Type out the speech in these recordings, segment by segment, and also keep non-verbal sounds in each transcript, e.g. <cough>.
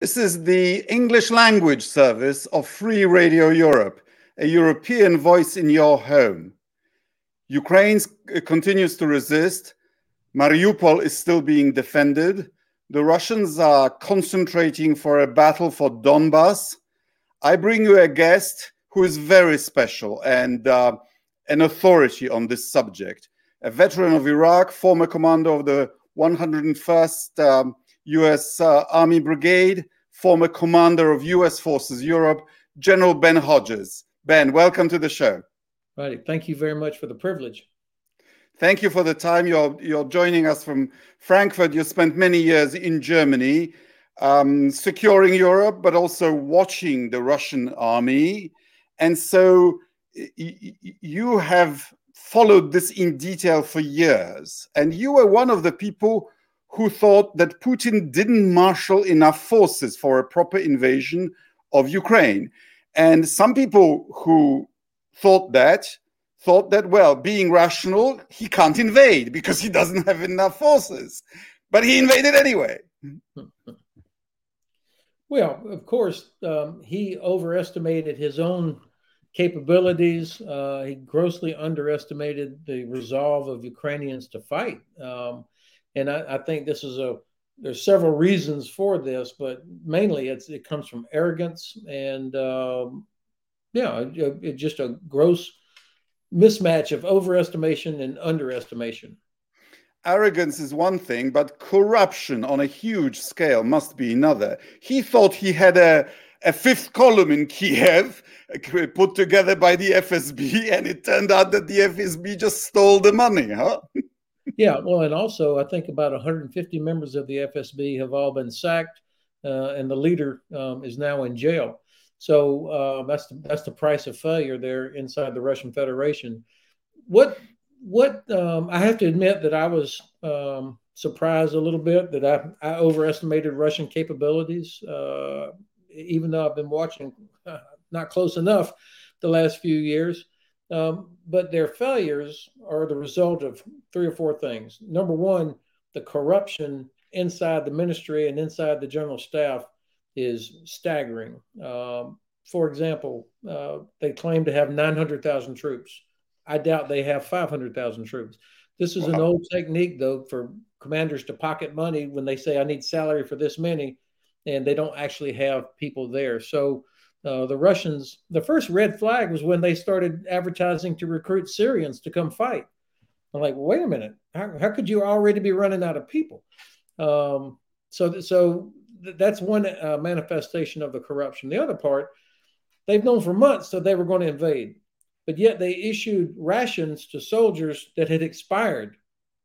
This is the English language service of Free Radio Europe, a European voice in your home. Ukraine continues to resist. Mariupol is still being defended. The Russians are concentrating for a battle for Donbass. I bring you a guest who is very special and uh, an authority on this subject. A veteran of Iraq, former commander of the 101st um, US uh, Army Brigade, former commander of US Forces Europe, General Ben Hodges. Ben, welcome to the show. Right. Thank you very much for the privilege. Thank you for the time. You're, you're joining us from Frankfurt. You spent many years in Germany, um, securing Europe, but also watching the Russian army. And so you have followed this in detail for years. And you were one of the people who thought that Putin didn't marshal enough forces for a proper invasion of Ukraine. And some people who thought that thought that, well, being rational, he can't invade because he doesn't have enough forces. But he invaded anyway. Well, of course, um, he overestimated his own capabilities. Uh, he grossly underestimated the resolve of Ukrainians to fight. Um, and I, I, think this is a there's several reasons for this, but mainly it's it comes from arrogance and um, yeah, it, it just a gross mismatch of overestimation and underestimation. Arrogance is one thing, but corruption on a huge scale must be another. He thought he had a, a fifth column in Kiev <laughs> put together by the FSB, and it turned out that the FSB just stole the money, huh? <laughs> Yeah, well, and also I think about 150 members of the FSB have all been sacked, uh, and the leader um, is now in jail. So uh, that's the, that's the price of failure there inside the Russian Federation. What what um, I have to admit that I was um, surprised a little bit that I, I overestimated Russian capabilities, uh, even though I've been watching uh, not close enough the last few years. Um, but their failures are the result of three or four things. Number one, the corruption inside the ministry and inside the general staff is staggering. Um, for example, uh, they claim to have 900,000 troops. I doubt they have 500,000 troops. This is wow. an old technique, though, for commanders to pocket money when they say, I need salary for this many, and they don't actually have people there. So uh, the Russians, the first red flag was when they started advertising to recruit Syrians to come fight. I'm like, wait a minute, how, how could you already be running out of people? Um, so, so that's one uh, manifestation of the corruption. The other part, they've known for months that they were going to invade, but yet they issued rations to soldiers that had expired.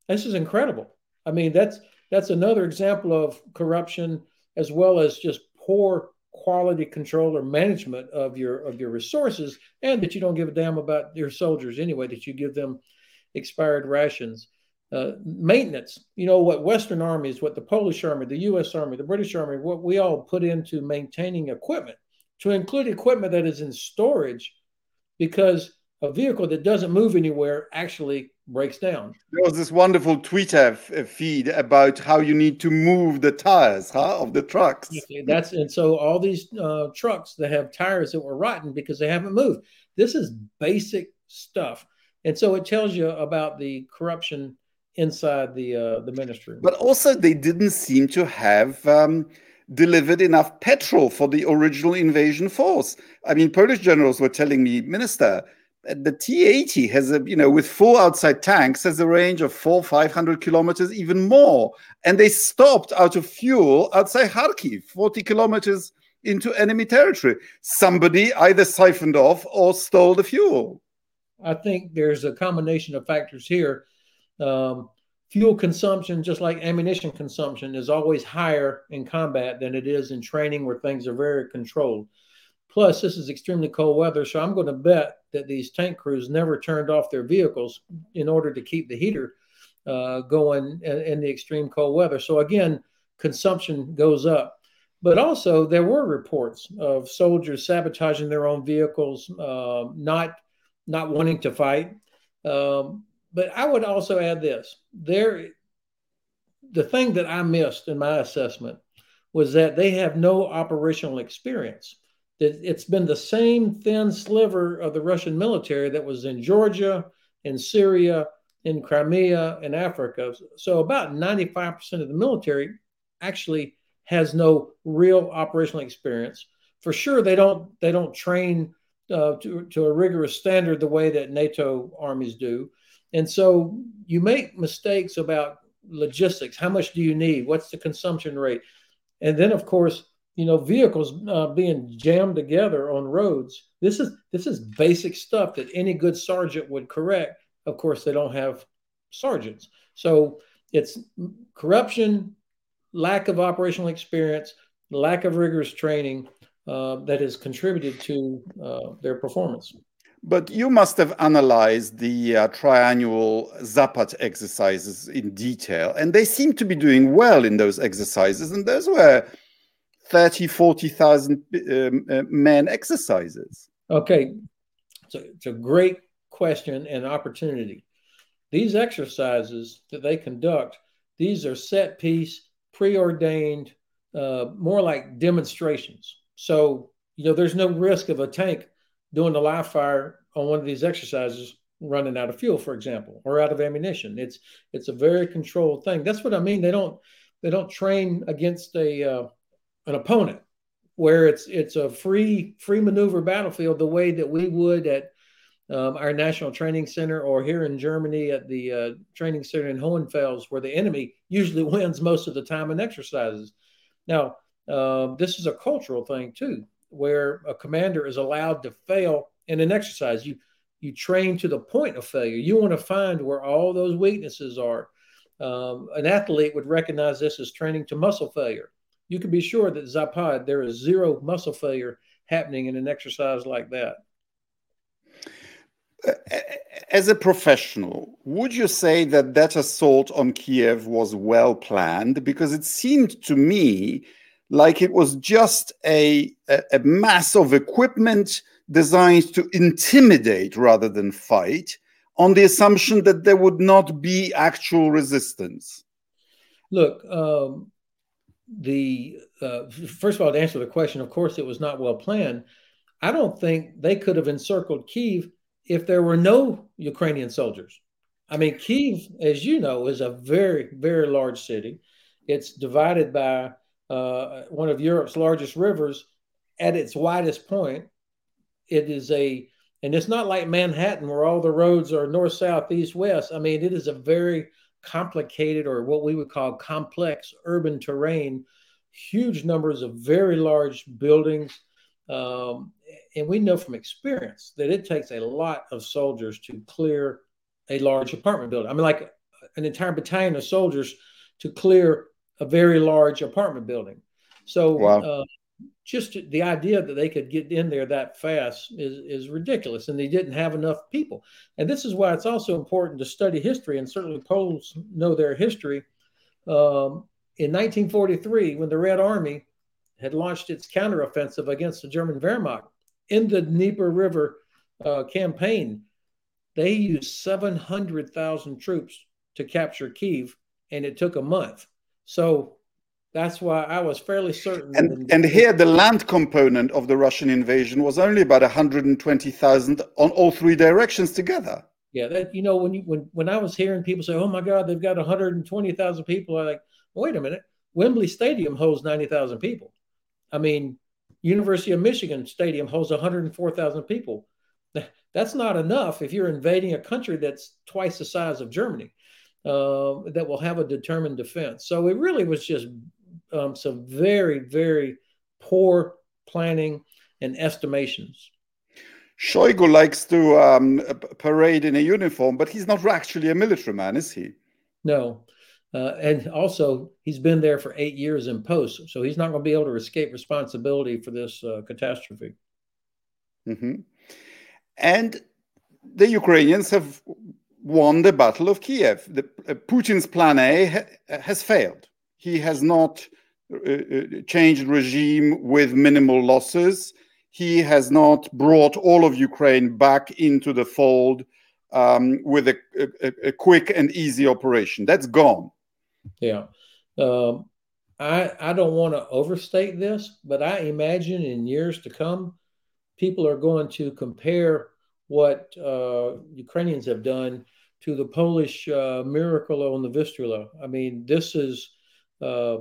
This is incredible. I mean, that's that's another example of corruption as well as just poor quality control or management of your of your resources and that you don't give a damn about your soldiers anyway that you give them expired rations. Uh, maintenance you know what western armies what the polish army the us army the british army what we all put into maintaining equipment to include equipment that is in storage because a vehicle that doesn't move anywhere actually breaks down. There was this wonderful Twitter f- feed about how you need to move the tires huh, of the trucks. That's and so all these uh, trucks that have tires that were rotten because they haven't moved. This is basic stuff, and so it tells you about the corruption inside the uh, the ministry. But also, they didn't seem to have. Um, delivered enough petrol for the original invasion force. I mean, Polish generals were telling me, Minister, the T80 has a, you know, with full outside tanks, has a range of four, 500 kilometers, even more. And they stopped out of fuel outside Kharkiv, 40 kilometers into enemy territory. Somebody either siphoned off or stole the fuel. I think there's a combination of factors here. Um, fuel consumption, just like ammunition consumption, is always higher in combat than it is in training where things are very controlled. Plus, this is extremely cold weather, so I'm going to bet that these tank crews never turned off their vehicles in order to keep the heater uh, going in, in, the extreme cold weather. So again, consumption goes up. But also, there were reports of soldiers sabotaging their own vehicles, uh, not not wanting to fight. Um, but I would also add this: there, the thing that I missed in my assessment was that they have no operational experience. It's been the same thin sliver of the Russian military that was in Georgia, in Syria, in Crimea, in Africa. So about 95% of the military actually has no real operational experience. For sure, they don't they don't train uh, to, to a rigorous standard the way that NATO armies do. And so you make mistakes about logistics. How much do you need? What's the consumption rate? And then, of course, you know, vehicles uh, being jammed together on roads. This is this is basic stuff that any good sergeant would correct. Of course, they don't have sergeants, so it's corruption, lack of operational experience, lack of rigorous training uh, that has contributed to uh, their performance. But you must have analyzed the uh, triannual Zapad exercises in detail, and they seem to be doing well in those exercises. And those were 30, 40,000 um, uh, men exercises. Okay. So it's a great question and opportunity. These exercises that they conduct, these are set piece, preordained, uh, more like demonstrations. So, you know, there's no risk of a tank doing a live fire on one of these exercises running out of fuel, for example, or out of ammunition. It's it's a very controlled thing. That's what I mean. They don't they don't train against a uh, an opponent where it's it's a free free maneuver battlefield the way that we would at um, our national training center or here in Germany at the uh, training center in Hohenfels, where the enemy usually <laughs> wins most of the time in exercises. Now, uh, this is a cultural thing too, where a commander is allowed to fail in an exercise. You you train to the point of failure. You want to find where all those weaknesses are. Um, an athlete would recognize this as training to muscle failure. You can be sure that Zapad, there is zero muscle failure happening in an exercise like that. As a professional, would you say that that assault on Kiev was well planned? Because it seemed to me like it was just a, a, a mass of equipment designed to intimidate rather than fight on the assumption that there would not be actual resistance? Look, um, the uh, first of all, to answer the question, of course, it was not well planned. I don't think they could have encircled Kiev if there were no Ukrainian soldiers. I mean, Kiev, as you know, is a very, very large city. It's divided by uh, one of Europe's largest rivers at its widest point it is a and it's not like Manhattan where all the roads are north, south, east, west. I mean, it is a very complicated or what we would call complex urban terrain, huge numbers of very large buildings. Um, and we know from experience that it takes a lot of soldiers to clear a large apartment building. I mean, like an entire battalion of soldiers to clear a very large apartment building. So, wow. uh, just the idea that they could get in there that fast is, is ridiculous and they didn't have enough people. And this is why it's also important to study history and certainly poles know their history. Um, in 1943 when the red army had launched its counteroffensive against the german wehrmacht in the dnieper river uh, campaign they used 700000 troops to capture kiev and it took a month. So that's why I was fairly certain. And, and here, the land component of the Russian invasion was only about 120,000 on all three directions together. Yeah, that you know when you when when I was hearing people say, "Oh my God, they've got 120,000 people," I'm like, wait a minute, Wembley Stadium holds 90,000 people. I mean, University of Michigan Stadium holds 104,000 people. <laughs> That's not enough if you're invading a country that's twice the size of Germany. Uh, that will have a determined defense. So it really was just um, some very, very poor planning and estimations. Shoigu likes to um, parade in a uniform, but he's not actually a military man, is he? No. Uh, and also, he's been there for eight years in post, so he's not going to be able to escape responsibility for this uh, catastrophe. Mm-hmm. And the Ukrainians have won the Battle of Kiev. The, uh, Putin's Plan A ha- has failed. He has not changed regime with minimal losses. He has not brought all of Ukraine back into the fold um, with a, a, a, quick and easy operation. That's gone. Yeah. Um, I, I don't want to overstate this, but I imagine in years to come, people are going to compare what uh, Ukrainians have done to the Polish uh, miracle on the Vistula. I mean, this is uh,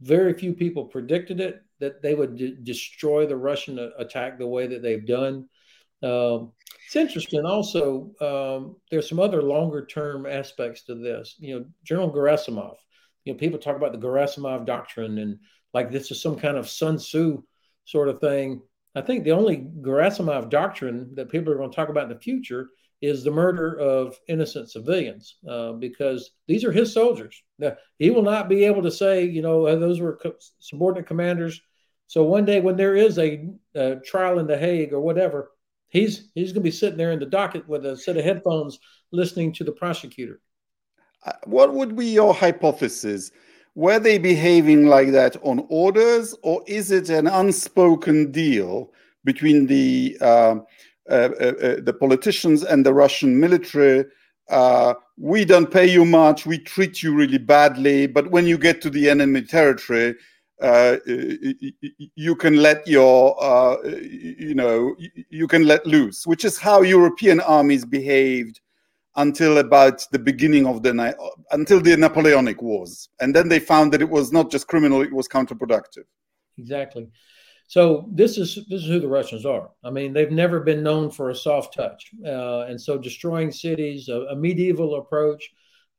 very few people predicted it that they would d- destroy the Russian attack the way that they've done. Um, it's interesting. Also, um, there's some other longer term aspects to this. You know, General Gerasimov. You know, people talk about the Gerasimov doctrine and like this is some kind of Sun Tzu sort of thing. I think the only Gerasimov doctrine that people are going to talk about in the future is the murder of innocent civilians uh, because these are his soldiers. Now, he will not be able to say, you know, uh, those were co- subordinate commanders. So one day when there is a, trial in The Hague or whatever, he's he's going to be sitting there in the docket with a set of headphones listening to the prosecutor. Uh, what would be your hypothesis? Were they behaving like that on orders, or is it an unspoken deal between the uh, the politicians and the Russian military? we don't pay you much, we treat you really badly, but when you get to the enemy territory, uh, you can let your uh, you know you can let loose which is how european armies behaved until about the beginning of the until the Napoleonic Wars, and then they found that it was not just criminal; it was counterproductive. Exactly. So this is this is who the Russians are. I mean, they've never been known for a soft touch, uh, and so destroying cities, a, a medieval approach,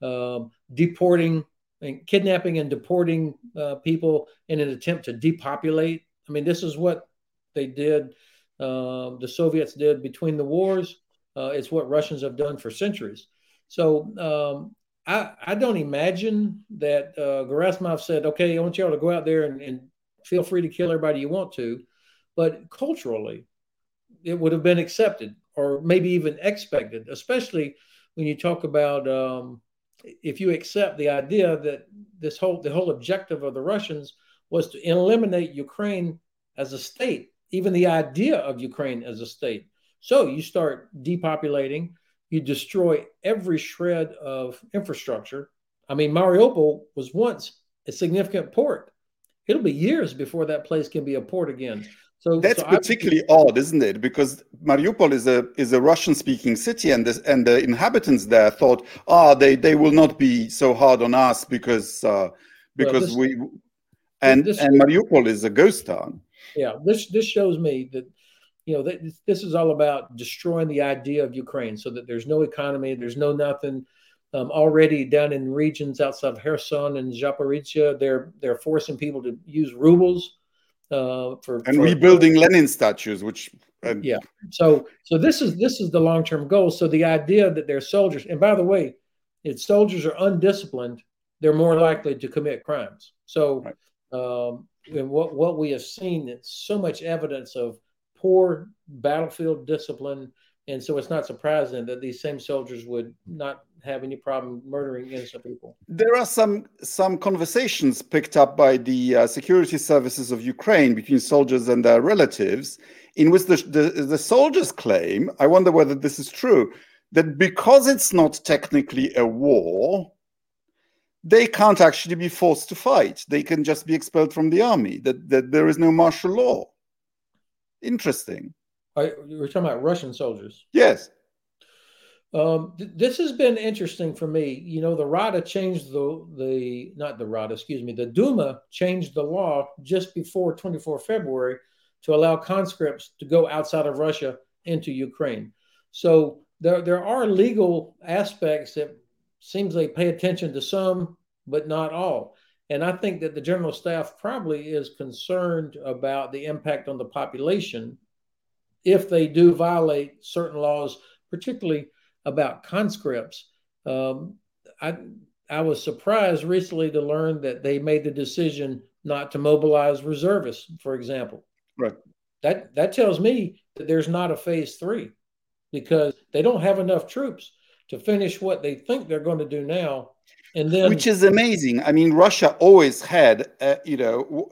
um, deporting and kidnapping and deporting uh, people in an attempt to depopulate. I mean, this is what they did. Uh, the Soviets did between the wars. Uh, it's what Russians have done for centuries. So um, I, I, don't imagine that uh, Gerasimov said, okay, I want y'all to go out there and, and, feel free to kill everybody you want to. But culturally, it would have been accepted or maybe even expected, especially when you talk about um, if you accept the idea that this whole the whole objective of the Russians was to eliminate Ukraine as a state, even the idea of Ukraine as a state. So you start depopulating, you destroy every shred of infrastructure. I mean, Mariupol was once a significant port. It'll be years before that place can be a port again. So that's so particularly I, odd, isn't it? Because Mariupol is a is a Russian-speaking city, and the, and the inhabitants there thought, ah, oh, they they will not be so hard on us because uh, because well, this, we and this, and Mariupol is a ghost town. Yeah, this this shows me that you know, this is all about destroying the idea of Ukraine so that there's no economy, there's no nothing. Um, already down in regions outside of Kherson and Zaporizhia, they're they're forcing people to use rubles uh, for and for, rebuilding Lenin statues, which uh, yeah. So so this is this is the long term goal. So the idea that they're soldiers, and by the way, if soldiers are undisciplined, they're more likely to commit crimes. So right. um, and what what we have seen, it's so much evidence of poor battlefield discipline. And so it's not surprising that these same soldiers would not have any problem murdering innocent people. There are some some conversations picked up by the uh, security services of Ukraine between soldiers and their relatives, in which the, the, the soldiers claim, I wonder whether this is true, that because it's not technically a war, they can't actually be forced to fight. They can just be expelled from the army. That that there is no martial law. Interesting. Are, you were talking about Russian soldiers. Yes. Um, th- this has been interesting for me. You know, the Rada changed the the not the Rada, excuse me, the Duma changed the law just before 24 February to allow conscripts to go outside of Russia into Ukraine. So there there are legal aspects that seems they pay attention to some, but not all. And I think that the general staff probably is concerned about the impact on the population if they do violate certain laws, particularly about conscripts. Um, I, I was surprised recently to learn that they made the decision not to mobilize reservists, for example. Right. That that tells me that there's not a phase three because they don't have enough troops to finish what they think they're going to do now and then, which is amazing. I mean, Russia always had, uh, you know,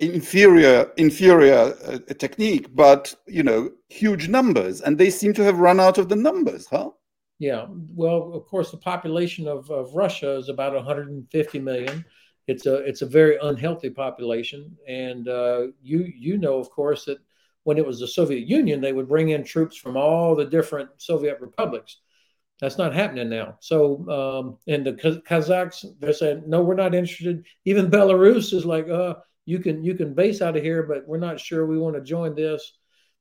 inferior inferior uh, technique, but you know, huge numbers, and they seem to have run out of the numbers, huh? Yeah. Well, of course, the population of, of Russia is about 150 million, it's a it's a very unhealthy population, and uh, you you know, of course, that when it was the Soviet Union, they would bring in troops from all the different Soviet republics. That's not happening now. So, um, and the Kazakhs, they're saying, no, we're not interested. Even Belarus is like, uh, you can you can base out of here, but we're not sure we want to join this.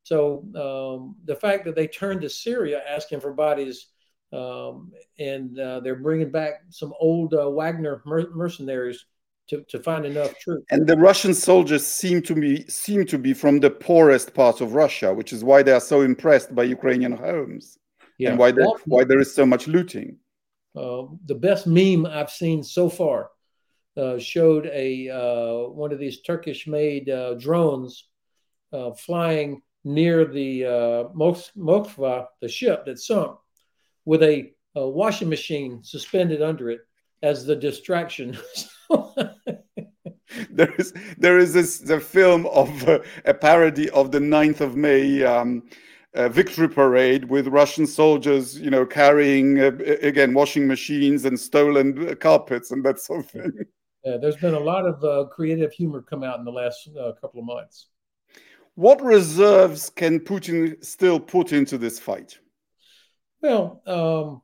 So um, the fact that they turned to Syria asking for bodies, um, and uh, they're bringing back some old uh, Wagner mer- mercenaries to, to find enough troops. And the Russian soldiers seem to be seem to be from the poorest part of Russia, which is why they are so impressed by Ukrainian homes, yeah, and why there, why there is so much looting. Uh, the best meme I've seen so far uh, showed a uh, one of these Turkish-made uh, drones uh, flying near the uh, Moskva, the ship that sunk, with a, a washing machine suspended under it as the distraction. <laughs> <laughs> there is there is this the film of uh, a parody of the 9th of May um, uh, victory parade with Russian soldiers, you know, carrying uh, again washing machines and stolen carpets and that sort of thing. Yeah, there's been a lot of uh, creative humor come out in the last uh, couple of months. What reserves can Putin still put into this fight? Well, um,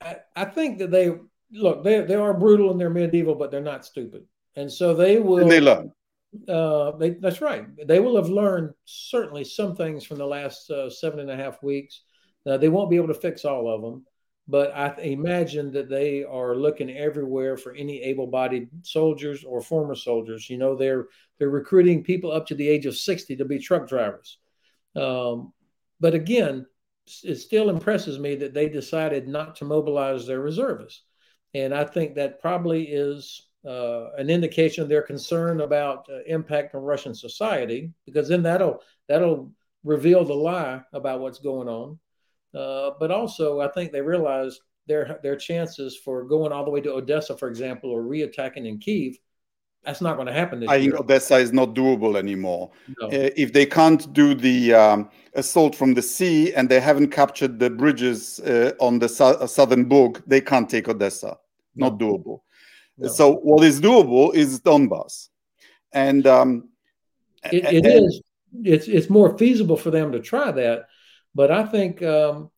I, I think that they look, they, they are brutal and they're medieval, but they're not stupid. And so they will. And they learn. Uh, they, that's right. They will have learned certainly some things from the last uh, seven and a half weeks. Uh, they won't be able to fix all of them, but I imagine that they are looking everywhere for any able-bodied soldiers or former soldiers. You know, they're they're recruiting people up to the age of sixty to be truck drivers. Um, but again, it still impresses me that they decided not to mobilize their reservists. And I think that probably is uh, an indication of their concern about uh, impact on Russian society, because then that'll that'll reveal the lie about what's going on. Uh, but also, I think they realize their their chances for going all the way to Odessa, for example, or reattacking in Kiev. That's not going to happen. I year. think Odessa is not doable anymore. No. Uh, if they can't do the um, assault from the sea and they haven't captured the bridges uh, on the su- southern Bug, they can't take Odessa not doable. No. So what is doable is Donbass, and um, it, it and, is. It's it's more feasible for them to try that, but I think um,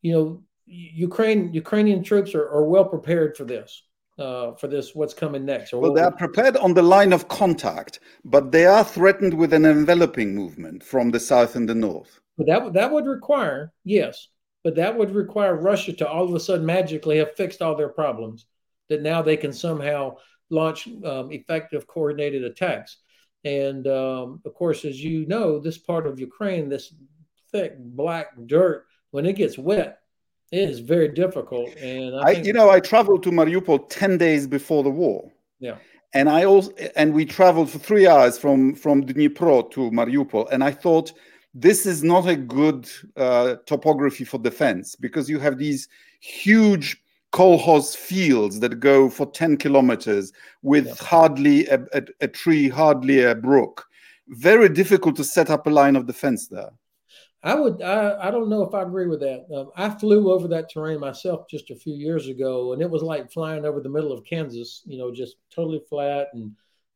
you know Ukraine Ukrainian troops are, are well prepared for this. Uh, for this, what's coming next? well, they are prepared on the line of contact, but they are threatened with an enveloping movement from the south and the north. But that that would require, yes, but that would require Russia to all of a sudden magically have fixed all their problems, that now they can somehow launch um, effective coordinated attacks. And um, of course, as you know, this part of Ukraine, this thick black dirt, when it gets wet, it is very difficult. And I, I you know, I traveled to Mariupol ten days before the war. Yeah. And I also and we traveled for three hours from from Dnipro to Mariupol, and I thought this is not a good uh, topography for defense because you have these huge kolkhoz fields that go for 10 kilometers with yeah. hardly a, a, a, tree, hardly a brook. Very difficult to set up a line of defense there. I would. I, I don't know if I agree with that. Um, I flew over that terrain myself just a few years ago, and it was like flying over the middle of Kansas. You know, just totally flat and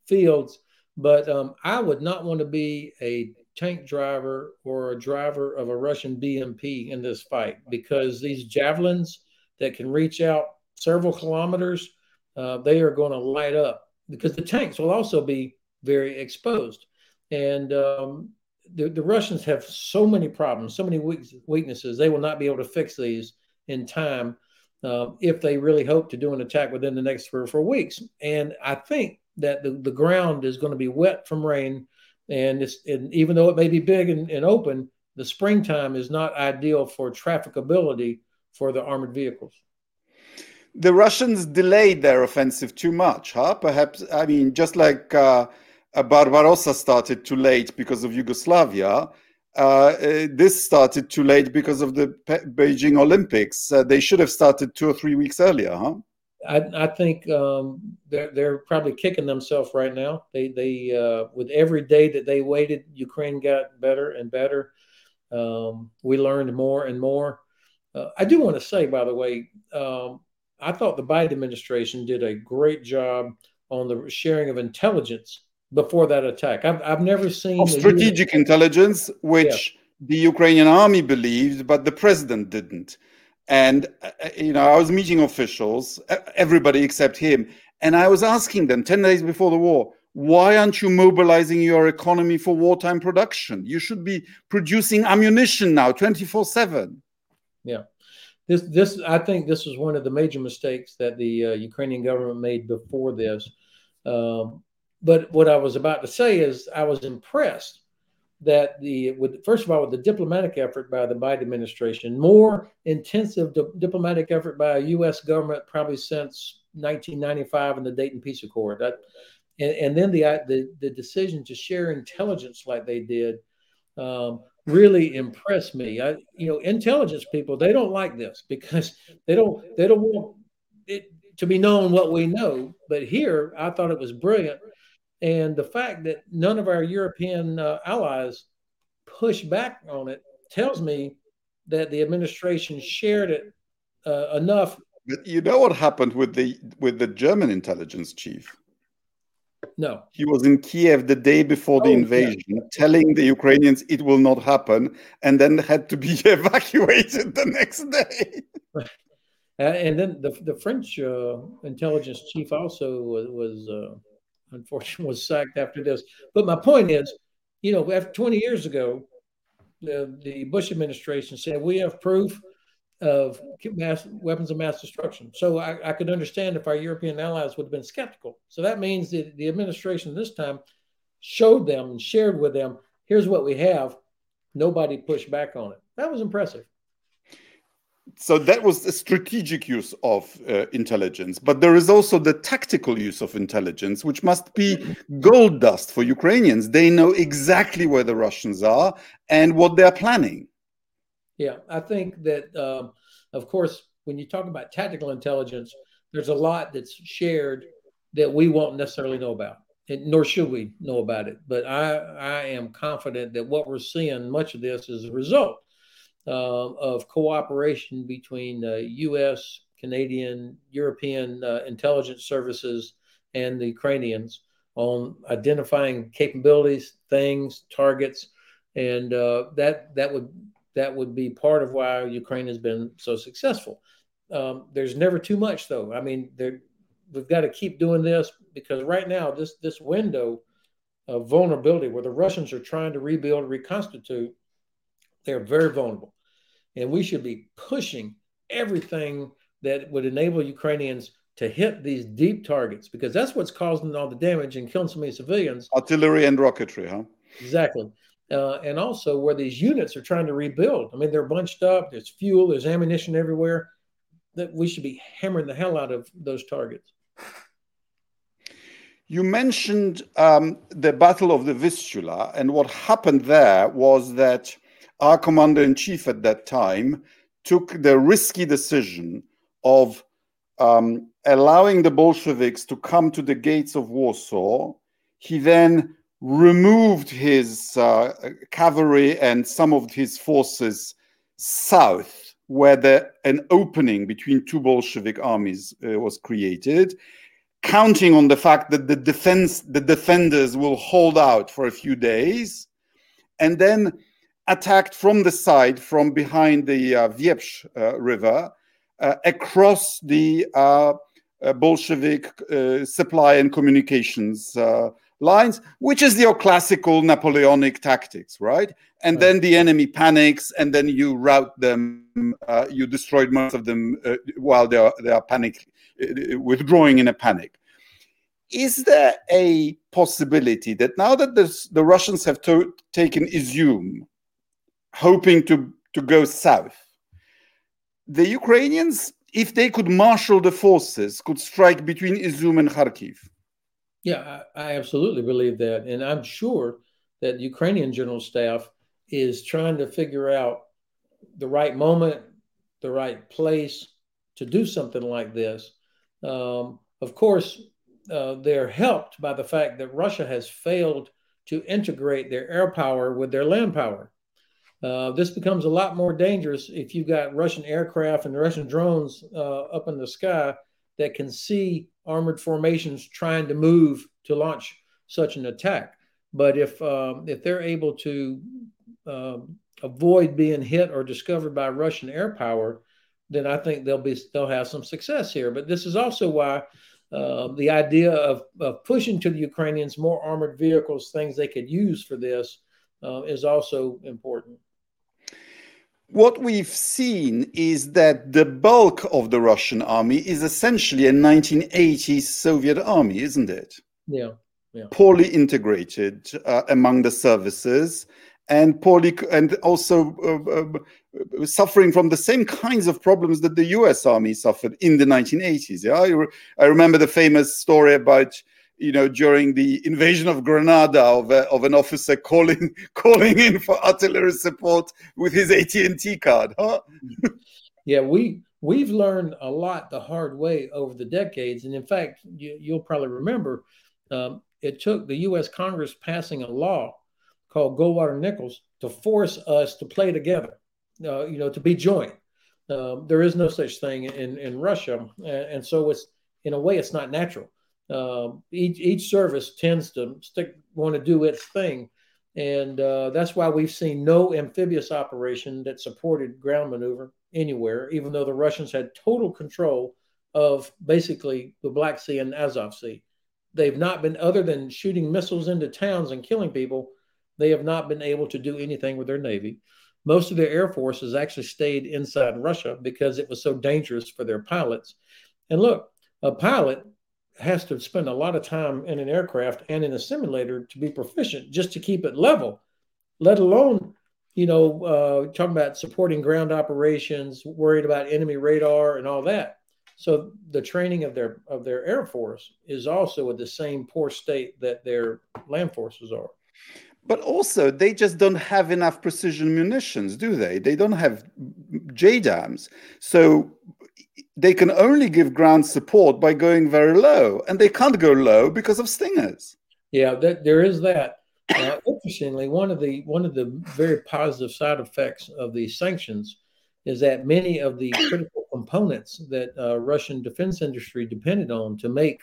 fields. But um, I would not want to be a tank driver or a driver of a Russian BMP in this fight because these javelins that can reach out several kilometers, uh, they are going to light up because the tanks will also be very exposed. And um, the, the, Russians have so many problems, so many weaknesses. They will not be able to fix these in time uh, if they really hope to do an attack within the next three or four weeks. And I think that the, the ground is going to be wet from rain and it's and even though it may be big and, and open, the springtime is not ideal for trafficability for the armored vehicles. The Russians delayed their offensive too much, huh? Perhaps I mean just like uh, Barbarossa started too late because of Yugoslavia. Uh, uh, this started too late because of the Pe- Beijing Olympics. Uh, they should have started two or three weeks earlier, huh? I, I think um, they're they're probably kicking themselves right now. They they uh, with every day that they waited, Ukraine got better and better. Um, we learned more and more. Uh, I do want to say, by the way, um, I thought the Biden administration did a great job on the sharing of intelligence before that attack. I've, I've never seen of strategic intelligence, which yeah. the Ukrainian army believed, but the president didn't. And uh, you know, I was meeting officials, everybody except him, and I was asking them ten days before the war, why aren't you mobilizing your economy for wartime production? You should be producing ammunition now, twenty four seven. Yeah this this I think this was one of the major mistakes that the uh, Ukrainian government made before this. Um, but what I was about to say is I was impressed that the with first of all with the diplomatic effort by the Biden administration, more intensive di- diplomatic effort by a U.S. government probably since 1995 and the Dayton Peace Accord. That, and, and then the, the the decision to share intelligence like they did. Um, really impressed me. I, you know, intelligence people they don't like this because <laughs> they don't they don't want it to be known what we know. But here, I thought it was brilliant, and the fact that none of our European uh, allies pushed back on it tells me that the administration shared it uh, enough. But you know what happened with the with the German intelligence chief? No. He was in Kiev the day before the oh, invasion, yeah. telling the Ukrainians it will not happen, and then had to be <laughs> evacuated the next day. <laughs> and then the, the French uh, intelligence chief also was, was uh, unfortunately <laughs> was sacked after this. But my point is, you know, after 20 years ago, the, the Bush administration said we have proof of mass weapons of mass destruction. So I, I, could understand if our European allies would have been skeptical. So that means that the administration this time showed them and shared with them, here's what we have. Nobody pushed back on it. That was impressive. So that was the strategic use of uh, intelligence, but there is also the tactical use of intelligence, which must be gold dust for Ukrainians. They know exactly where the Russians are and what they're planning. Yeah, I think that, um, of course, when you talk about tactical intelligence, there's a lot that's shared that we won't necessarily know about, and nor should we know about it. But I, I am confident that what we're seeing, much of this, is a result uh, of cooperation between uh, U.S., Canadian, European uh, intelligence services and the Ukrainians on identifying capabilities, things, targets, and uh, that that would that would be part of why Ukraine has been so successful. Um, there's never too much, though. I mean, we've got to keep doing this because right now, this this window of vulnerability, where the Russians are trying to rebuild, reconstitute, they're very vulnerable, and we should be pushing everything that would enable Ukrainians to hit these deep targets because that's what's causing all the damage and killing so many civilians. Artillery and rocketry, huh? Exactly uh, and also where these units are trying to rebuild. I mean, they're bunched up. There's fuel. There's ammunition everywhere. That we should be hammering the hell out of those targets. You mentioned um, the Battle of the Vistula, and what happened there was that our commander in chief at that time took the risky decision of um, allowing the Bolsheviks to come to the gates of Warsaw. He then removed his uh, cavalry and some of his forces south, where the, an opening between two Bolshevik armies uh, was created, counting on the fact that the defense, the defenders will hold out for a few days, and then attacked from the side, from behind the uh, Dniepr uh, River, uh, across the uh, uh, Bolshevik supply and communications lines, which is your classical Napoleonic tactics, right? And right. then the enemy panics, and then you rout them. Uh, you destroyed most of them uh, while they are they are panic uh, withdrawing in a panic. Is there a possibility that now that the Russians have to, taken Izium, hoping to to go south, the Ukrainians, if they could marshal the forces, could strike between Izium and Kharkiv? Yeah, I, I absolutely believe that. And I'm sure that Ukrainian general staff is trying to figure out the right moment, the right place to do something like this. Um, of course, uh, they're helped by the fact that Russia has failed to integrate their air power with their land power. Uh, this becomes a lot more dangerous if you've got Russian aircraft and Russian drones uh, up in the sky that can see armored formations trying to move to launch such an attack. But if um, if they're able to um, avoid being hit or discovered by Russian air power, then I think they'll be they'll have some success here. But this is also why uh, the idea of, of, pushing to the Ukrainians more armored vehicles, things they could use for this, uh, is also important. What we've seen is that the bulk of the Russian army is essentially a 1980s Soviet army, isn't it? Yeah. yeah. Poorly integrated uh, among the services and poorly and also uh, uh, suffering from the same kinds of problems that the US army suffered in the 1980s. Yeah, I, re I remember the famous story about you know during the invasion of Grenada, of, a, of an officer calling <laughs> calling in for artillery support with his AT&T card. Huh? <laughs> yeah, we we've learned a lot the hard way over the decades, and in fact, you, will probably remember um, it took the U.S. Congress passing a law called Goldwater Nichols to force us to play together, uh, you know, to be joint. Um, there is no such thing in, in Russia. And, and, so it's, in a way, it's not natural. Uh, each, each service tends to stick, want to do its thing. And uh, that's why we've seen no amphibious operation that supported ground maneuver anywhere, even though the Russians had total control of basically the Black Sea and Azov Sea. They've not been, other than shooting missiles into towns and killing people, they have not been able to do anything with their Navy. Most of their Air Force has actually stayed inside Russia because it was so dangerous for their pilots. And look, a pilot has to spend a lot of time in an aircraft and in a simulator to be proficient just to keep it level, let alone, you know, uh, talking about supporting ground operations, worried about enemy radar and all that. So the training of their of their air force is also in the same poor state that their land forces are. But also, they just don't have enough precision munitions, do they? They don't have JDAMs. So they can only give ground support by going very low, and they can't go low because of stingers. Yeah, that, there is that. Interestingly, one of the one of the very positive side effects of these sanctions is that many of the critical components that uh, Russian defense industry depended on to make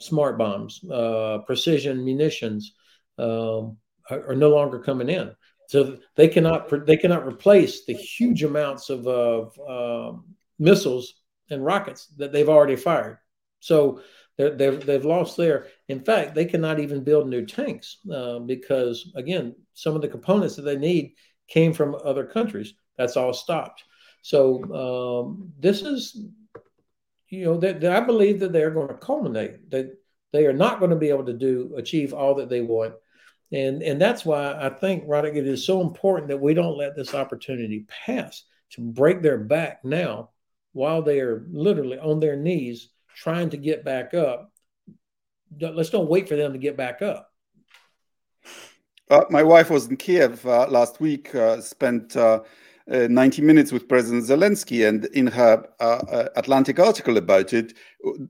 smart bombs, uh, precision munitions, um, are, no longer coming in. So they cannot they cannot replace the huge amounts of uh, missiles and rockets that they've already fired. So they've they've lost there. In fact, they cannot even build new tanks uh, because again, some of the components that they need came from other countries. That's all stopped. So um, this is, you know, that I believe that they're going to culminate. That they are not going to be able to do achieve all that they want and, and that's why I think, Roderick, it is so important that we don't let this opportunity pass to break their back now while they are literally on their knees trying to get back up. Let's don't wait for them to get back up. Uh, my wife was in Kiev uh, last week, uh, spent uh, uh, 90 minutes with President Zelensky, and in her uh, Atlantic article about it,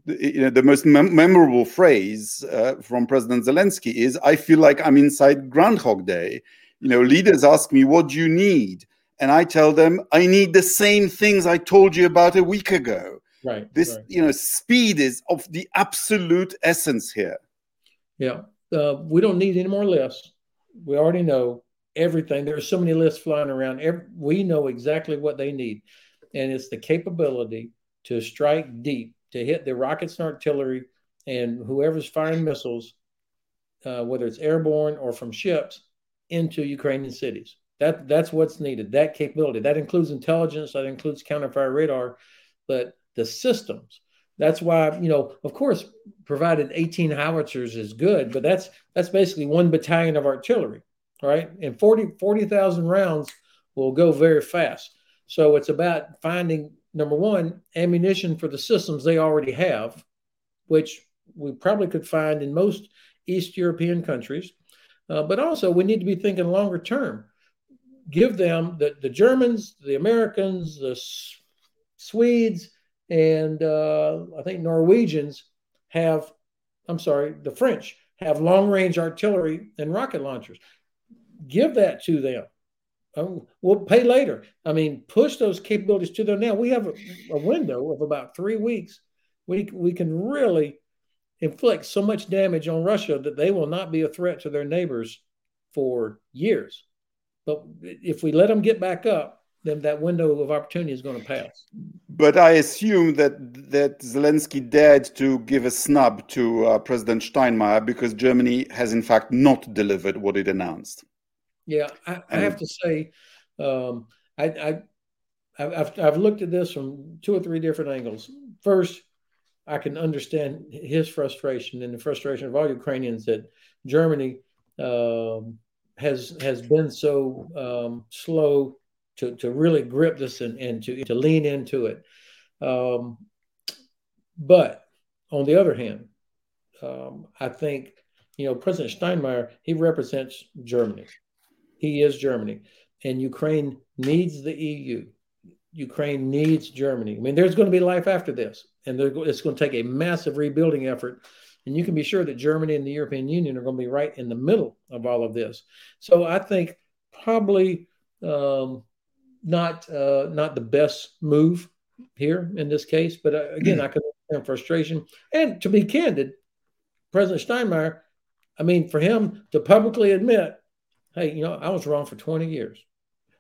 you know, the most mem memorable phrase from President Zelensky is, "I feel like I'm inside Groundhog Day." You know, leaders ask me, "What do you need?" And I tell them, "I need the same things I told you about a week ago." Right. This, right. you know, speed is of the absolute essence here. Yeah, uh, we don't need any more lists. We already know everything. There are so many lists flying around. Every, we know exactly what they need, and it's the capability to strike deep, to hit the rockets and artillery, and whoever's firing missiles, uh, whether it's airborne or from ships, into Ukrainian cities. That that's what's needed. That capability that includes intelligence, that includes counterfire radar, but the systems. That's why you know, of course, provided 18 howitzers is good, but that's that's basically one battalion of artillery right? And 40 40,000 rounds will go very fast. So it's about finding number one ammunition for the systems they already have, which we probably could find in most East European countries. Uh, but also, we need to be thinking longer term. Give them the, the Germans, the Americans, the Swedes, and uh, I think Norwegians have, I'm sorry, the French have long range artillery and rocket launchers give that to them. Um, we'll pay later. I mean, push those capabilities to them now. We have a, a window of about three weeks we we can really inflict so much damage on Russia that they will not be a threat to their neighbors for years. But if we let them get back up, then that window of opportunity is going to pass. But I assume that that Zelensky dared to give a snub to uh, President Steinmeier because Germany has in fact not delivered what it announced. Yeah, I, I have to say, um, I, I I've, I've looked at this from two or three different angles. First, I can understand his frustration and the frustration of all Ukrainians that Germany um, has has been so um, slow to, to really grip this and, and to, to lean into it. Um, but on the other hand, um, I think you know President Steinmeier he represents Germany. He is Germany, and Ukraine needs the EU. Ukraine needs Germany. I mean, there's going to be life after this, and it's going to take a massive rebuilding effort. And you can be sure that Germany and the European Union are going to be right in the middle of all of this. So I think probably um, not uh, not the best move here in this case. But uh, again, I can understand frustration. And to be candid, President Steinmeier, I mean, for him to publicly admit, hey, you know, I was wrong for 20 years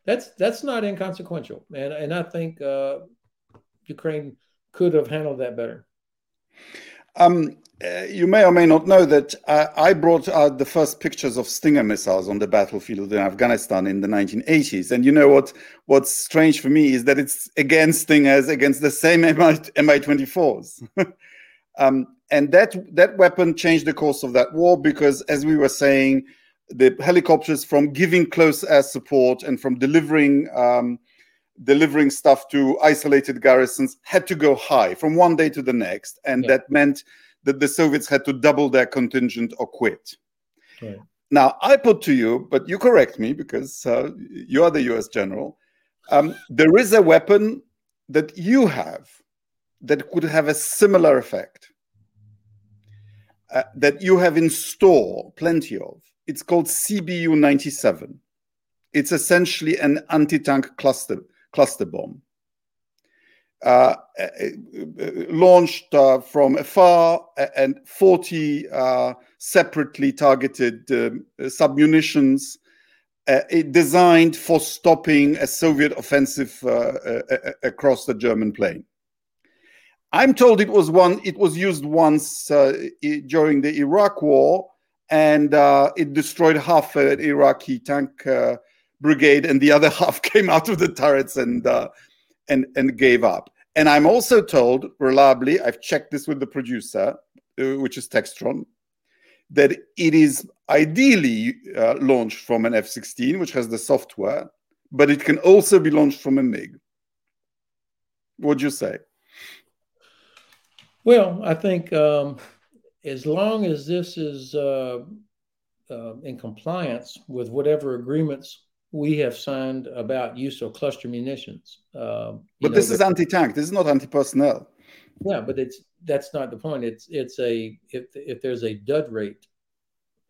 that's that's not inconsequential, and and I think uh, Ukraine could have handled that better. Um, uh, you may or may not know that uh, I brought out the first pictures of Stinger missiles on the battlefield in Afghanistan in the 1980s. And you know what? What's strange for me is that it's against Stingers against the same MI, Mi-24s. <laughs> um, and that that weapon changed the course of that war because, as we were saying, the helicopters from giving close air support and from delivering um, delivering stuff to isolated garrisons had to go high from one day to the next, and yeah. that meant that the Soviets had to double their contingent or quit. Right. Now, I put to you, but you correct me because uh, you are the U.S. general. Um, there is a weapon that you have that could have a similar effect. Uh, that you have in store plenty of it's called CBU 97. It's essentially an anti tank cluster, cluster bomb. Uh, uh, uh, launched uh, from afar and 40 uh, separately targeted um, submunitions uh, designed for stopping a Soviet offensive across the German plain. I'm told it was one. It was used once during the Iraq War, and uh, it destroyed half an Iraqi tank uh, brigade, and the other <laughs> half came out of the turrets and uh, and and gave up. And I'm also told reliably, I've checked this with the producer, uh, which is Textron, that it is ideally uh, launched from an F-16, which has the software, but it can also be launched from a MiG. What'd you say? Well, I think. Um as long as this is uh, uh, in compliance with whatever agreements we have signed about use of cluster munitions. Uh, but know, this is anti-tank. This is not anti-personnel. Yeah, but it's that's not the point. It's it's a if if there's a dud rate,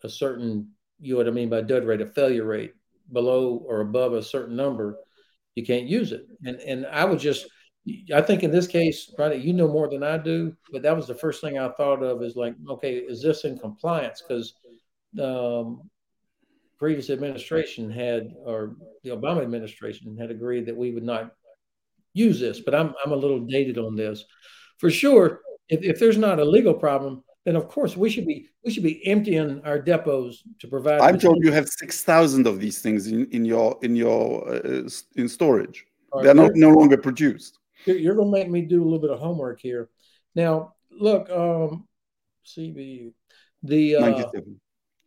a certain you know what I mean by dud rate, a failure rate below or above a certain number, you can't use it. And and I would just I think in this case, right, you know more than I do, but that was the first thing I thought of is like, okay, is this in compliance? Because um, previous administration had, or the Obama administration had agreed that we would not use this, but I'm I'm a little dated on this. For sure, if, if there's not a legal problem, then of course we should be we should be emptying our depots to provide. I'm told you have six thousand of these things in, in your in your uh, in storage. They're not no longer produced you're going to make me do a little bit of homework here. Now, look, um, CBU, the uh,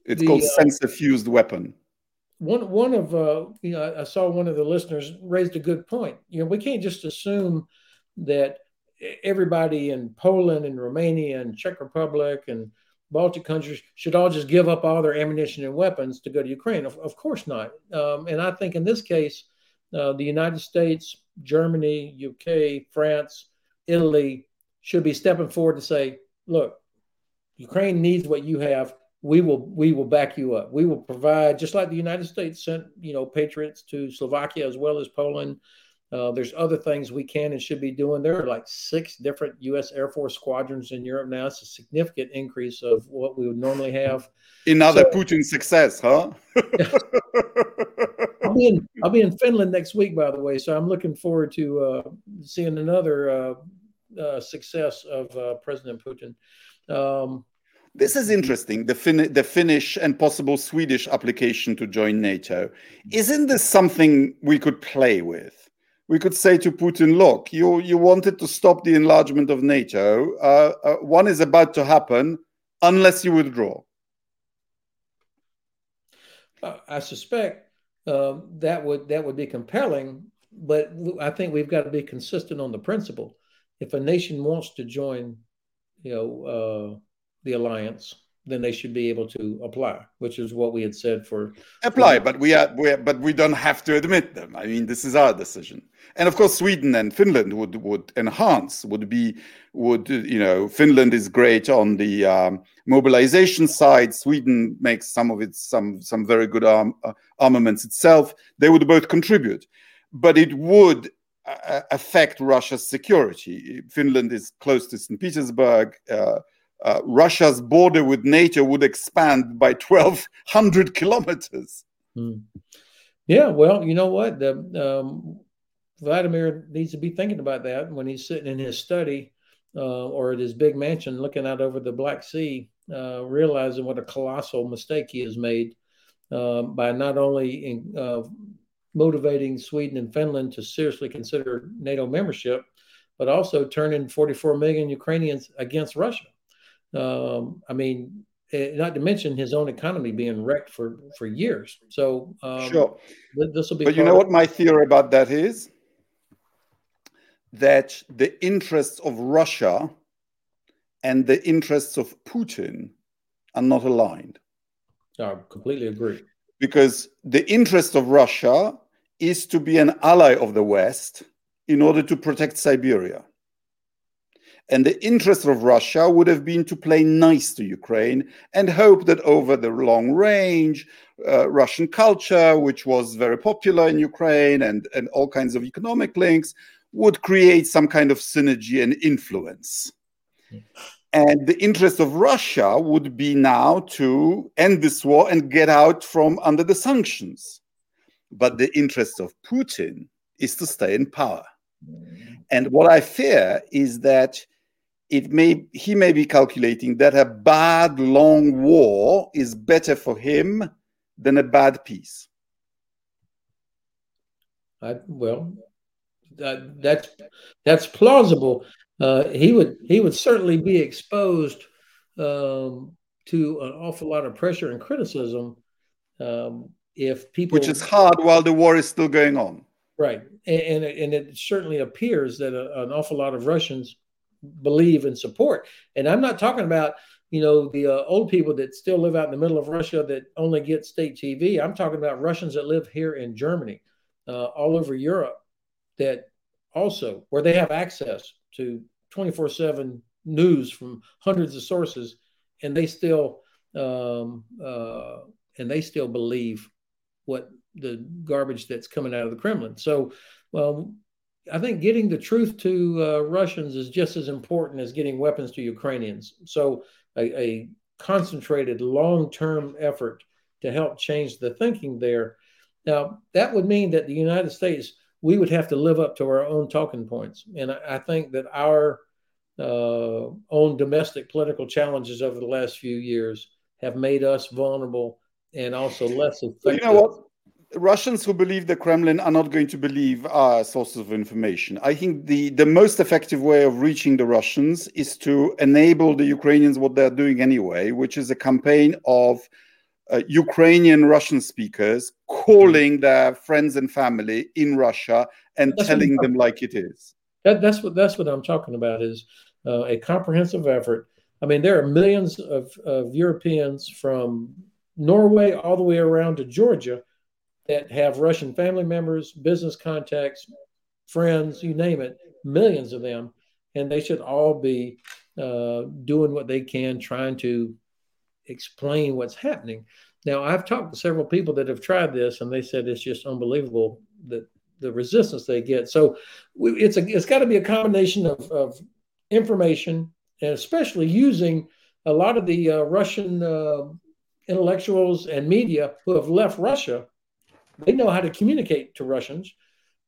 it's the, called uh, sensor fused weapon. One one of uh, you know, I saw one of the listeners raised a good point. You know, we can't just assume that everybody in Poland and Romania and Czech Republic and Baltic countries should all just give up all their ammunition and weapons to go to Ukraine. Of, of course not. Um, and I think in this case, uh, the United States, Germany, UK, France, Italy should be stepping forward to say, look, Ukraine needs what you have. We will we will back you up. We will provide just like the United States sent you know patriots to Slovakia as well as Poland. Uh, there's other things we can and should be doing. There are like six different U.S. Air Force squadrons in Europe now. It's a significant increase of what we would normally have. Another so, Putin success, huh? <laughs> I'll be in I'll be in Finland next week, by the way. So I'm looking forward to uh, seeing another uh, uh success of uh, President Putin. Um, this is interesting. The, fin- the Finnish and possible Swedish application to join NATO. Isn't this something we could play with? we could say to Putin, look, you, you wanted to stop the enlargement of NATO. Uh, uh, one is about to happen unless you withdraw. I suspect uh, that would that would be compelling, but I think we've got to be consistent on the principle. If a nation wants to join, you know, uh, the alliance, then they should be able to apply, which is what we had said for apply. For, but we are, we are, but we don't have to admit them. I mean, this is our decision. And of course, Sweden and Finland would would enhance. Would be would you know? Finland is great on the um, mobilization side. Sweden makes some of its some some very good arm, uh, armaments itself. They would both contribute, but it would uh, affect Russia's security. Finland is close to St. Petersburg. Uh, uh, Russia's border with NATO would expand by 1,200 <laughs> kilometers. Hmm. Yeah, well, you know what? The, um, Vladimir needs to be thinking about that when he's sitting in his study uh, or at his big mansion looking out over the Black Sea, uh, realizing what a colossal mistake he has made uh, by not only in, uh, motivating Sweden and Finland to seriously consider NATO membership, but also turning 44 million Ukrainians against Russia. Um, I mean, eh, not to mention his own economy being wrecked for for years. So um, sure, this will be. But you know what my theory about that is that the interests of Russia and the interests of Putin are not aligned. I completely agree. Because the interest of Russia is to be an ally of the West in order to protect Siberia. And the interest of Russia would have been to play nice to Ukraine and hope that over the long range, uh, Russian culture, which was very popular in Ukraine and, and all kinds of economic links, would create some kind of synergy and influence. And the interest of Russia would be now to end this war and get out from under the sanctions. But the interest of Putin is to stay in power. And what I fear is that it may he may be calculating that a bad long war is better for him than a bad peace. I, well, that, that's that's plausible. Uh, he would he would certainly be exposed um, to an awful lot of pressure and criticism um, if people, which is hard while the war is still going on. Right, and and, and it certainly appears that a, an awful lot of Russians believe and support. And I'm not talking about you know the uh, old people that still live out in the middle of Russia that only get state TV. I'm talking about Russians that live here in Germany, uh, all over Europe, that also where they have access to 24/7 news from hundreds of sources, and they still um, uh, and they still believe what the garbage that's coming out of the Kremlin. So, well, I think getting the truth to uh, Russians is just as important as getting weapons to Ukrainians. So, a, a concentrated, long term effort to help change the thinking there. Now, that would mean that the United States, we would have to live up to our own talking points. And I, I think that our uh, own domestic political challenges over the last few years have made us vulnerable and also less effective. You know what? Russians who believe the Kremlin are not going to believe our sources of information. I think the, the most effective way of reaching the Russians is to enable the Ukrainians what they're doing anyway, which is a campaign of uh, Ukrainian Russian speakers calling their friends and family in Russia and that's telling them like it is. That, that's what that's what I'm talking about is uh, a comprehensive effort. I mean, there are millions of, of Europeans from Norway all the way around to Georgia that have Russian family members, business contacts, friends, you name it, millions of them, and they should all be uh, doing what they can, trying to explain what's happening. Now, I've talked to several people that have tried this, and they said it's just unbelievable that the resistance they get. So we, it's a it's got to be a combination of, of information and especially using a lot of the uh, Russian uh, intellectuals and media who have left Russia. They know how to communicate to Russians.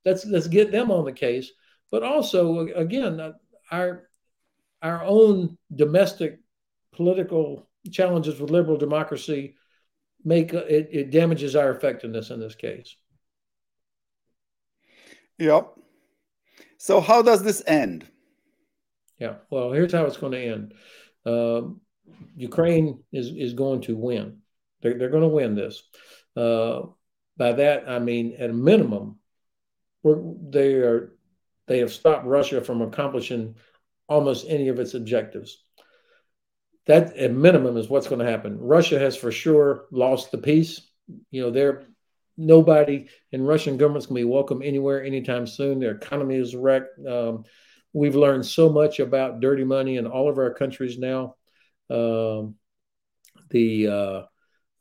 Let's let's get them on the case. But also, again, uh, our our own domestic political challenges with liberal democracy make uh, it, it damages our effectiveness in this case. Yep. So how does this end? Yeah. Well, here's how it's going to end. Um, Ukraine is is going to win. They're they're going to win this. Uh, by that I mean, at a minimum, they are they have stopped Russia from accomplishing almost any of its objectives. That at minimum is what's going to happen. Russia has for sure lost the peace. You know, they're nobody in Russian government's going to be welcome anywhere anytime soon. Their economy is wrecked. Um, we've learned so much about dirty money in all of our countries now. Um, the uh,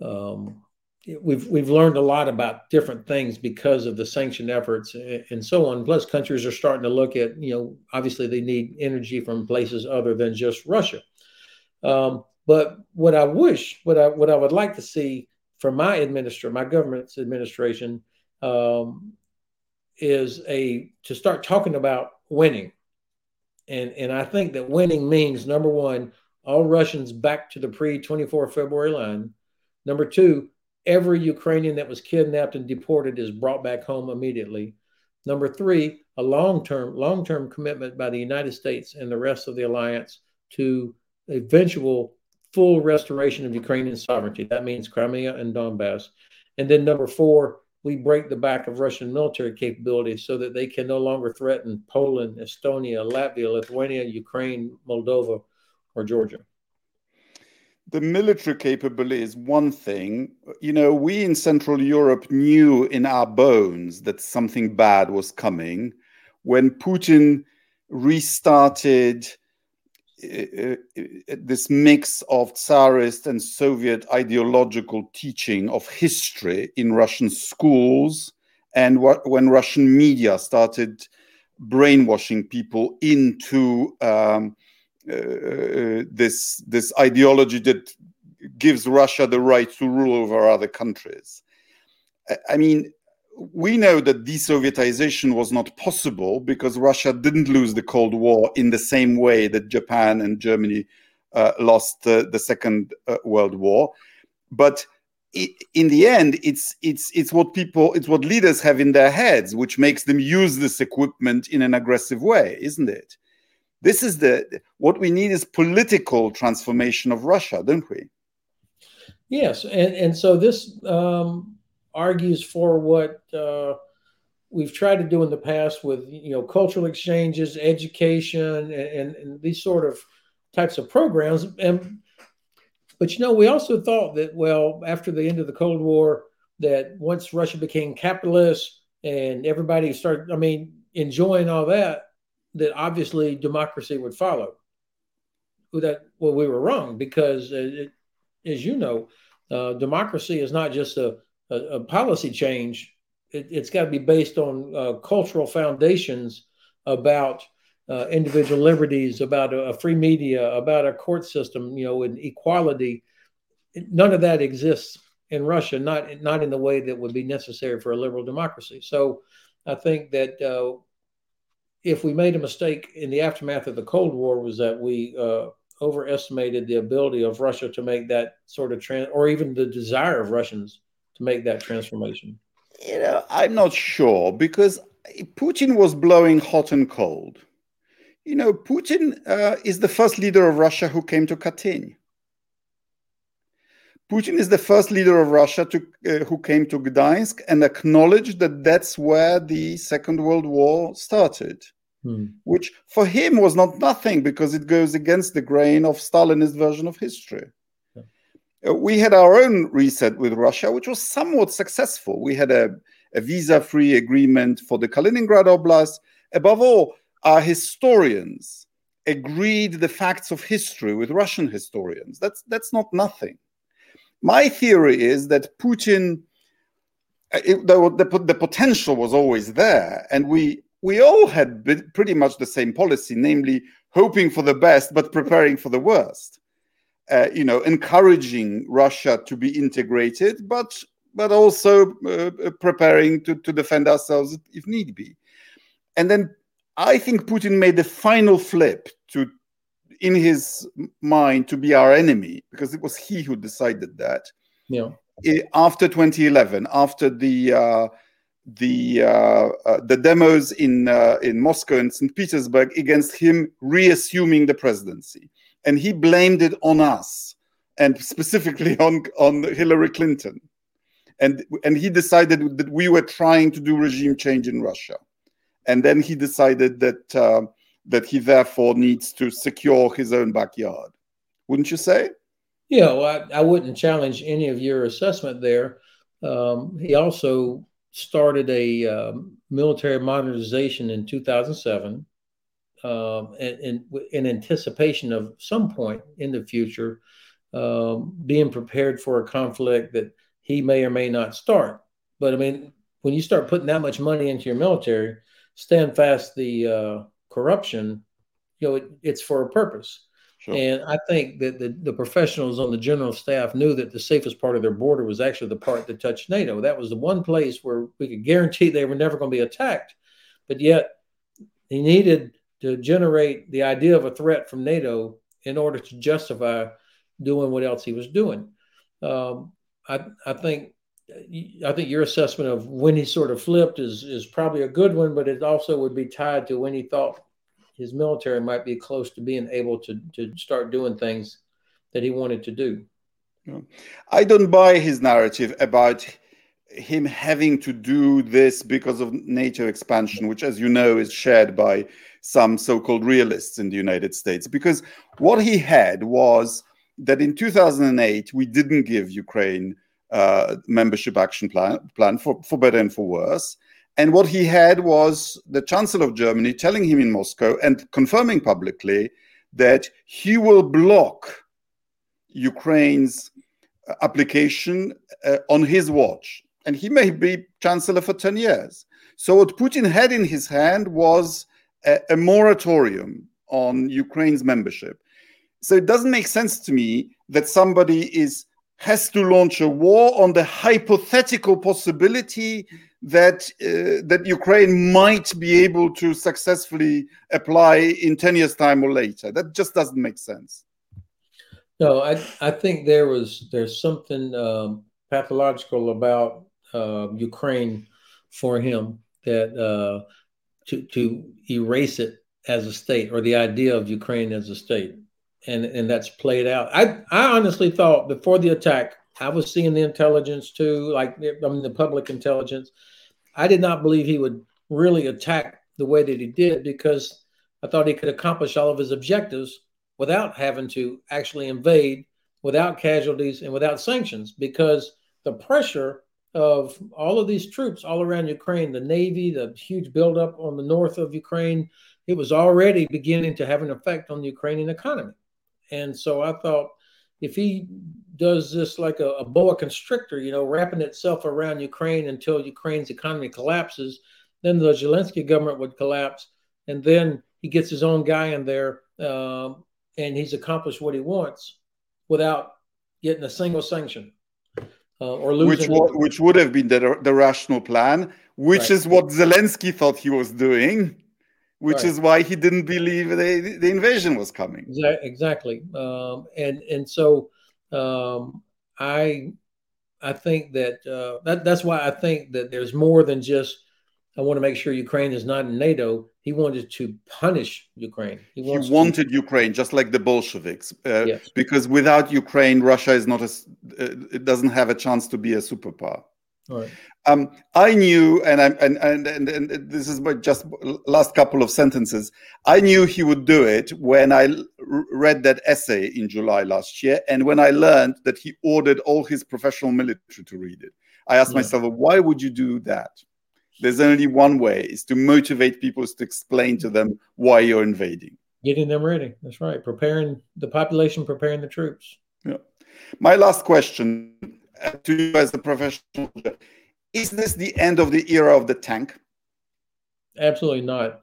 um, we've we've learned a lot about different things because of the sanction efforts and so on. Plus, countries are starting to look at you know obviously they need energy from places other than just Russia. Um, but what I wish, what I what I would like to see from my administration, my government's administration, um, is a to start talking about winning, and and I think that winning means number one, all Russians back to the pre twenty four February line. Number two, every Ukrainian that was kidnapped and deported is brought back home immediately. Number three, a long term long term commitment by the United States and the rest of the alliance to eventual full restoration of Ukrainian sovereignty. That means Crimea and Donbass. And then number four, we break the back of Russian military capabilities so that they can no longer threaten Poland, Estonia, Latvia, Lithuania, Ukraine, Moldova, or Georgia. The military capability is one thing. You know, we in Central Europe knew in our bones that something bad was coming when Putin restarted uh, uh, this mix of Tsarist and Soviet ideological teaching of history in Russian schools, and what, when Russian media started brainwashing people into um, uh, uh, this this ideology that gives Russia the right to rule over other countries. I mean, we know that desovietization was not possible because Russia didn't lose the Cold War in the same way that Japan and Germany uh, lost uh, the Second uh, World War. But it, in the end, it's it's it's what people, it's what leaders have in their heads, which makes them use this equipment in an aggressive way, isn't it? This is the what we need is political transformation of Russia, don't we? Yes, and and so this. Um argues for what uh, we've tried to do in the past with you know cultural exchanges, education, and, and, and, these sort of types of programs. And but you know, we also thought that well, after the end of the Cold War, that once Russia became capitalist and everybody started, I mean, enjoying all that, that obviously democracy would follow. That well, we were wrong because, uh, it, as you know, uh, democracy is not just a a, a policy change, it, has got to be based on uh, cultural foundations about uh, individual liberties, about a, a, free media, about a court system, you know, and equality. None of that exists in Russia, not not in the way that would be necessary for a liberal democracy. So, I think that uh, if we made a mistake in the aftermath of the Cold War, was that we uh, overestimated the ability of Russia to make that sort of trans, or even the desire of Russians to make that transformation? You know, I'm not sure because Putin was blowing hot and cold. You know, Putin uh, is the first leader of Russia who came to Katyn. Putin is the first leader of Russia to, uh, who came to Gdansk and acknowledged that that's where the Second World War started, hmm. which for him was not nothing because it goes against the grain of Stalinist version of history. Uh, we had our own reset with Russia, which was somewhat successful. We had a, a visa free agreement for the Kaliningrad Oblast. Above all, our historians agreed the facts of history with Russian historians. That's, that's not nothing. My theory is that Putin it, the, the, the potential was always there, and we we all had pretty much the same policy, namely hoping for the best but preparing for the worst. Uh, you know, encouraging Russia to be integrated, but but also uh, preparing to, to defend ourselves if need be. And then I think Putin made the final flip to in his mind to be our enemy because it was he who decided that. Yeah. After 2011, after the uh, the uh, uh, the demos in uh, in Moscow and St. Petersburg against him reassuming the presidency, and he blamed it on us and specifically on on Hillary Clinton, and and he decided that we were trying to do regime change in Russia, and then he decided that uh, that he therefore needs to secure his own backyard. Wouldn't you say? Yeah, well, I, I wouldn't challenge any of your assessment there. Um, he also started a um, military modernization in 2007 um, in, in, anticipation of some point in the future um, being prepared for a conflict that he may or may not start. But I mean, when you start putting that much money into your military, stand fast the uh, corruption, you know, it, it's for a purpose. Sure. And I think that the, the professionals on the general staff knew that the safest part of their border was actually the part that touched NATO. That was the one place where we could guarantee they were never going to be attacked. But yet, he needed to generate the idea of a threat from NATO in order to justify doing what else he was doing. Um, I, I think I think your assessment of when he sort of flipped is is probably a good one, but it also would be tied to when he thought his military might be close to being able to to start doing things that he wanted to do. I don't buy his narrative about him having to do this because of NATO expansion, which, as you know, is shared by some so-called realists in the United States. Because what he had was that in 2008 we didn't give Ukraine uh, membership action plan, plan for, for better and for worse. And what he had was the Chancellor of Germany telling him in Moscow and confirming publicly that he will block Ukraine's uh, application uh, on his watch. And he may be Chancellor for 10 years. So, what Putin had in his hand was a, a moratorium on Ukraine's membership. So, it doesn't make sense to me that somebody is has to launch a war on the hypothetical possibility that uh, that Ukraine might be able to successfully apply in 10 years time or later. That just doesn't make sense. No I, I think there was there's something um, pathological about uh, Ukraine for him that uh, to to erase it as a state or the idea of Ukraine as a state and and that's played out. I I honestly thought before the attack, I was seeing the intelligence too, like I mean the public intelligence. I did not believe he would really attack the way that he did because I thought he could accomplish all of his objectives without having to actually invade, without casualties and without sanctions, because the pressure of all of these troops all around Ukraine, the Navy, the huge buildup on the north of Ukraine, it was already beginning to have an effect on the Ukrainian economy. And so I thought if he does this like a, a, boa constrictor, you know, wrapping itself around Ukraine until Ukraine's economy collapses, then the Zelensky government would collapse. And then he gets his own guy in there um, and he's accomplished what he wants without getting a single sanction. Uh, or losing which, which would have been the, the rational plan, which right. is what Zelensky thought he was doing which right. is why he didn't believe the, the invasion was coming. Exactly, um, and and so um, I I think that, uh, that that's why I think that there's more than just I want to make sure Ukraine is not in NATO. He wanted to punish Ukraine. He, he wanted to... Ukraine, just like the Bolsheviks, uh, yes. because without Ukraine, Russia is not a, uh, it doesn't have a chance to be a superpower. Right. Um, I knew, and, and, and, and this is just last couple of sentences. I knew he would do it when I read that essay in July last year, and when I learned that he ordered all his professional military to read it. I asked yeah. myself, why would you do that? There's only one way: is to motivate people, is to explain to them why you're invading. Getting them ready. That's right. Preparing the population, preparing the troops. Yeah. My last question to you as a professional Is this the end of the era of the tank? Absolutely not.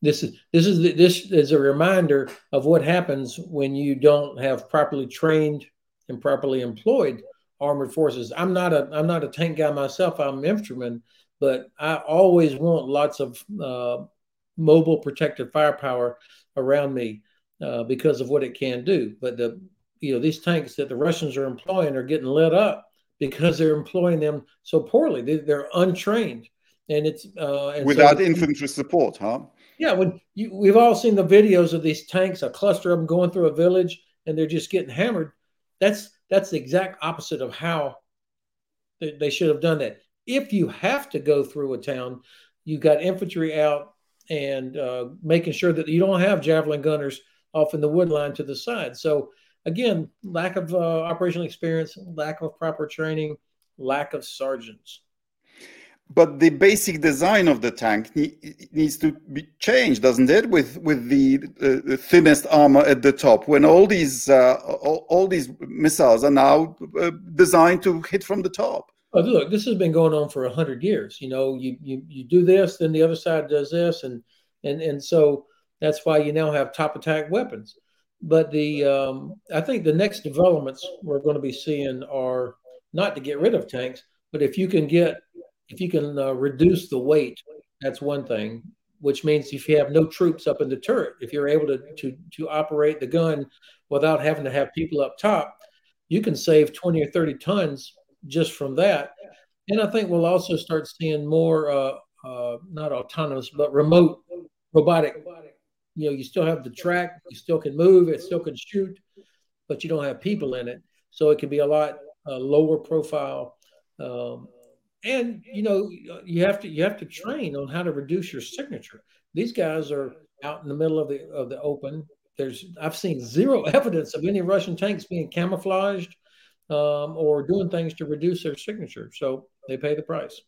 This is this is the, this is a reminder of what happens when you don't have properly trained and properly employed armored forces. I'm not a I'm not a tank guy myself. I'm an infantryman, but I always want lots of uh, mobile protective firepower around me uh, because of what it can do. But the you know these tanks that the Russians are employing are getting lit up because they're employing them so poorly. They, are untrained, and it's uh, and without so, infantry support, huh? Yeah, when you, we've all seen the videos of these tanks, a cluster of them going through a village, and they're just getting hammered. That's that's the exact opposite of how they, they should have done that. If you have to go through a town, you've got infantry out and uh, making sure that you don't have javelin gunners off in the wood line to the side. So again, lack of uh, operational experience, lack of proper training, lack of sergeants. But the basic design of the tank needs to be changed, doesn't it? With with the, uh, the thinnest armor at the top, when all these uh, all, all, these missiles are now uh, designed to hit from the top. Oh, look, this has been going on for a hundred years. You know, you, you you do this, then the other side does this, and and and so that's why you now have top attack weapons. But the um, I think the next developments we're going to be seeing are not to get rid of tanks, but if you can get if you can uh, reduce the weight, that's one thing. Which means if you have no troops up in the turret, if you're able to to to operate the gun without having to have people up top, you can save 20 or 30 tons just from that. And I think we'll also start seeing more uh, uh, not autonomous but remote robotic you know, you still have the track, you still can move, it still can shoot, but you don't have people in it. So it can be a lot uh, lower profile. Um, and you know, you have to you have to train on how to reduce your signature. These guys are out in the middle of the of the open. There's I've seen zero <laughs> evidence of any Russian tanks being camouflaged um, or doing things to reduce their signature. So they pay the price.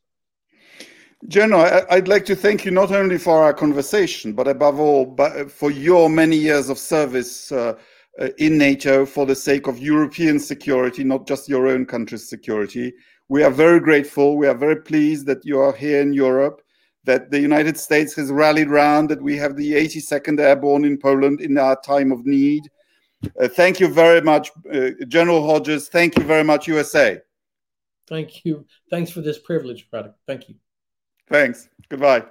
General, I'd like to thank you not only for our conversation, but above all, for your many years of service uh, uh, in NATO for the sake of European security, not just your own country's security. We are very grateful. We are very pleased that you are here in Europe, that the United States has rallied round, that we have the 82nd Airborne in Poland in our time of need. Uh, thank you very much, uh, General Hodges. Thank you very much, USA. Thank you. Thanks for this privilege, brother. Thank you. Thanks. Goodbye.